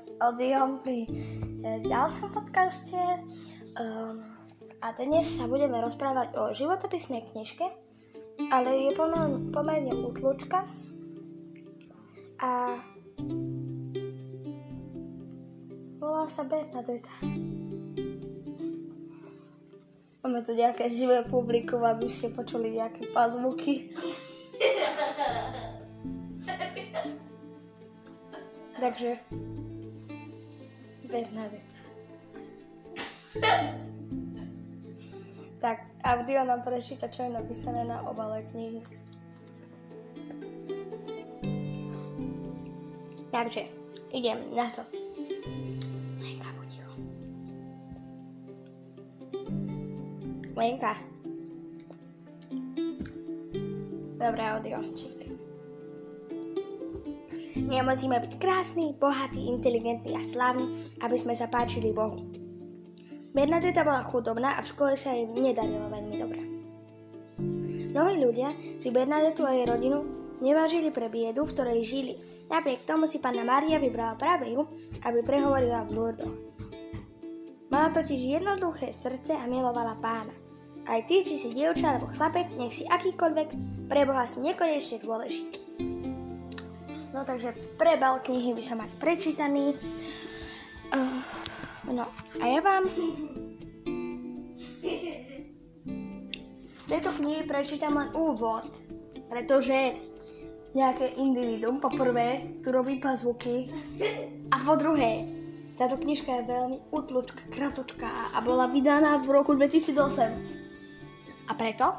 s Odiom pri e, ďalšom podcaste. Um, a dnes sa budeme rozprávať o životopisnej knižke, ale je pomerne, pomerne útlučka. A volá sa Bernadetta. Máme tu nejaké živé publikum, aby ste počuli nejaké pazvuky. Takže Bernadetta. tak, audio nám prečíta, čo je napísané na obale knihy. Takže, idem na to. Lenka, buď Lenka. Dobré audio, čítaj. Nemusíme byť krásny, bohatý, inteligentný a slávny, aby sme sa páčili Bohu. Bernadeta bola chudobná a v škole sa jej nedarilo veľmi dobre. Mnohí ľudia si Bernadetu a jej rodinu nevážili pre biedu, v ktorej žili. Napriek tomu si panna Mária vybrala práve ju, aby prehovorila v Lourdoch. Mala totiž jednoduché srdce a milovala pána. Aj ty, či si dievča alebo chlapec, nech si akýkoľvek, pre Boha si nekonečne dôležitý. Takže prebal knihy by som mať prečítaný. Uh, no a ja vám z tejto knihy prečítam len úvod, pretože nejaké individuum po prvé tu robí pazvuky a po druhé táto knižka je veľmi utlučka, kratučká a bola vydaná v roku 2008. A preto?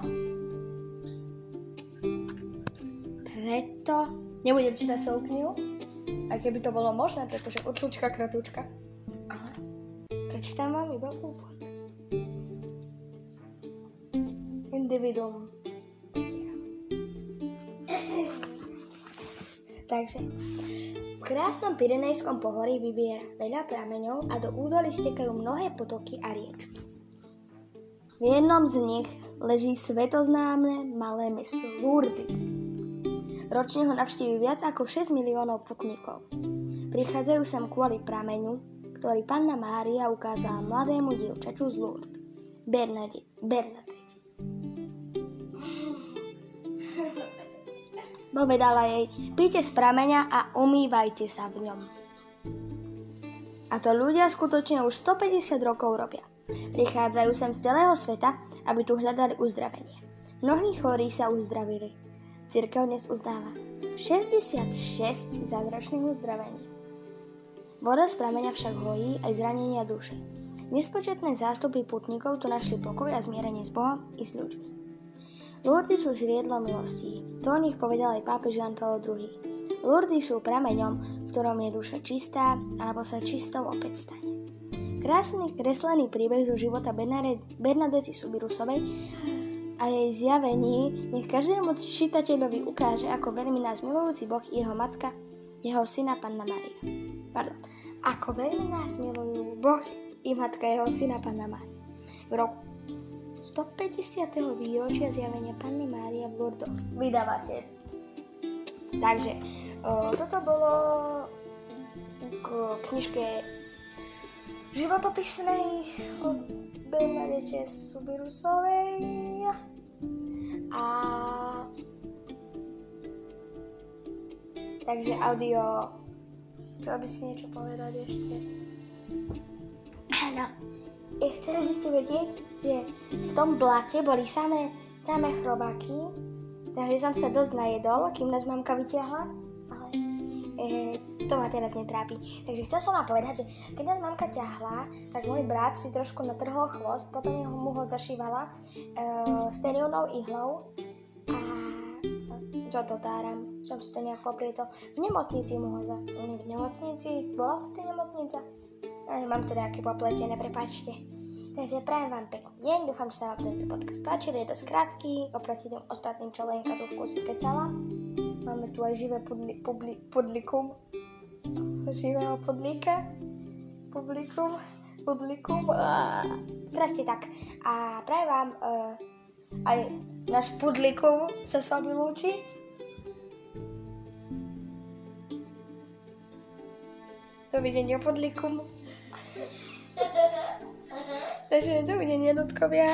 Preto Nebudem čítať celú knihu, aj keby to bolo možné, pretože odlučka kratúčka. Ale prečítam vám iba úvod. Individuum. Takže, v krásnom Pirenejskom pohorí vyviera veľa prameňov a do údolí stekajú mnohé potoky a riečky. V jednom z nich leží svetoznámne malé mesto Lourdes, Ročne ho navštíví viac ako 6 miliónov putníkov. Prichádzajú sem kvôli prameňu, ktorý panna Mária ukázala mladému dievčaču z Lourdes, Bernadette. Bernadette. Povedala jej, píte z prameňa a umývajte sa v ňom. A to ľudia skutočne už 150 rokov robia. Prichádzajú sem z celého sveta, aby tu hľadali uzdravenie. Mnohí chorí sa uzdravili. Cirkev dnes uznáva 66 zázračných uzdravení. Voda z prameňa však hojí aj zranenia duše. Nespočetné zástupy putníkov tu našli pokoj a zmierenie s Bohom i s ľuďmi. Lourdes sú žriedlo milostí, to o nich povedal aj pápež Jan Paul II. Lourdes sú prameňom, v ktorom je duša čistá, alebo sa čistou opäť stane. Krásny kreslený príbeh zo života Bernadety Subirusovej a jej zjavení nech každému čitateľovi ukáže, ako veľmi nás milujúci Boh jeho matka, jeho syna Panna Mária. Pardon. Ako veľmi nás milujú Boh i matka jeho syna Panna Mária. V roku 150. výročia zjavenia Panny Mária v Lourdoch. Vydavateľ. Takže, o, toto bolo k knižke životopisnej od Bernadette Subirusovej. A... Takže audio... Chcel by si niečo povedať ešte? Áno. Ja chceli by ste vedieť, že v tom blate boli samé, samé chrobáky, takže som sa dosť najedol, kým nás mamka vyťahla, ale e, to ma teraz netrápi. Takže chcel som vám povedať, že keď nás mamka ťahla, tak môj brat si trošku natrhol chvost, potom jeho mu ho zašívala uh, sterilnou ihlou a čo to táram, som si to nejak poprietol. V nemocnici mu ho za... V nemocnici? Bola v nemocnica? Ja mám to nejaké popletené, prepačte. Takže prajem vám pekný deň, dúfam, že sa vám tento podcast páčil, je dosť krátky, oproti tým ostatným, čo Lenka trošku si kecala. Máme tu živé pudli, publi, pudlikum, živého podlíka, publikum, publikum, presne tak. A prajem vám uh, aj náš pudlikum sa s vami lúči. Dovidenia podlikum. Takže dovidenia, ľudkovia.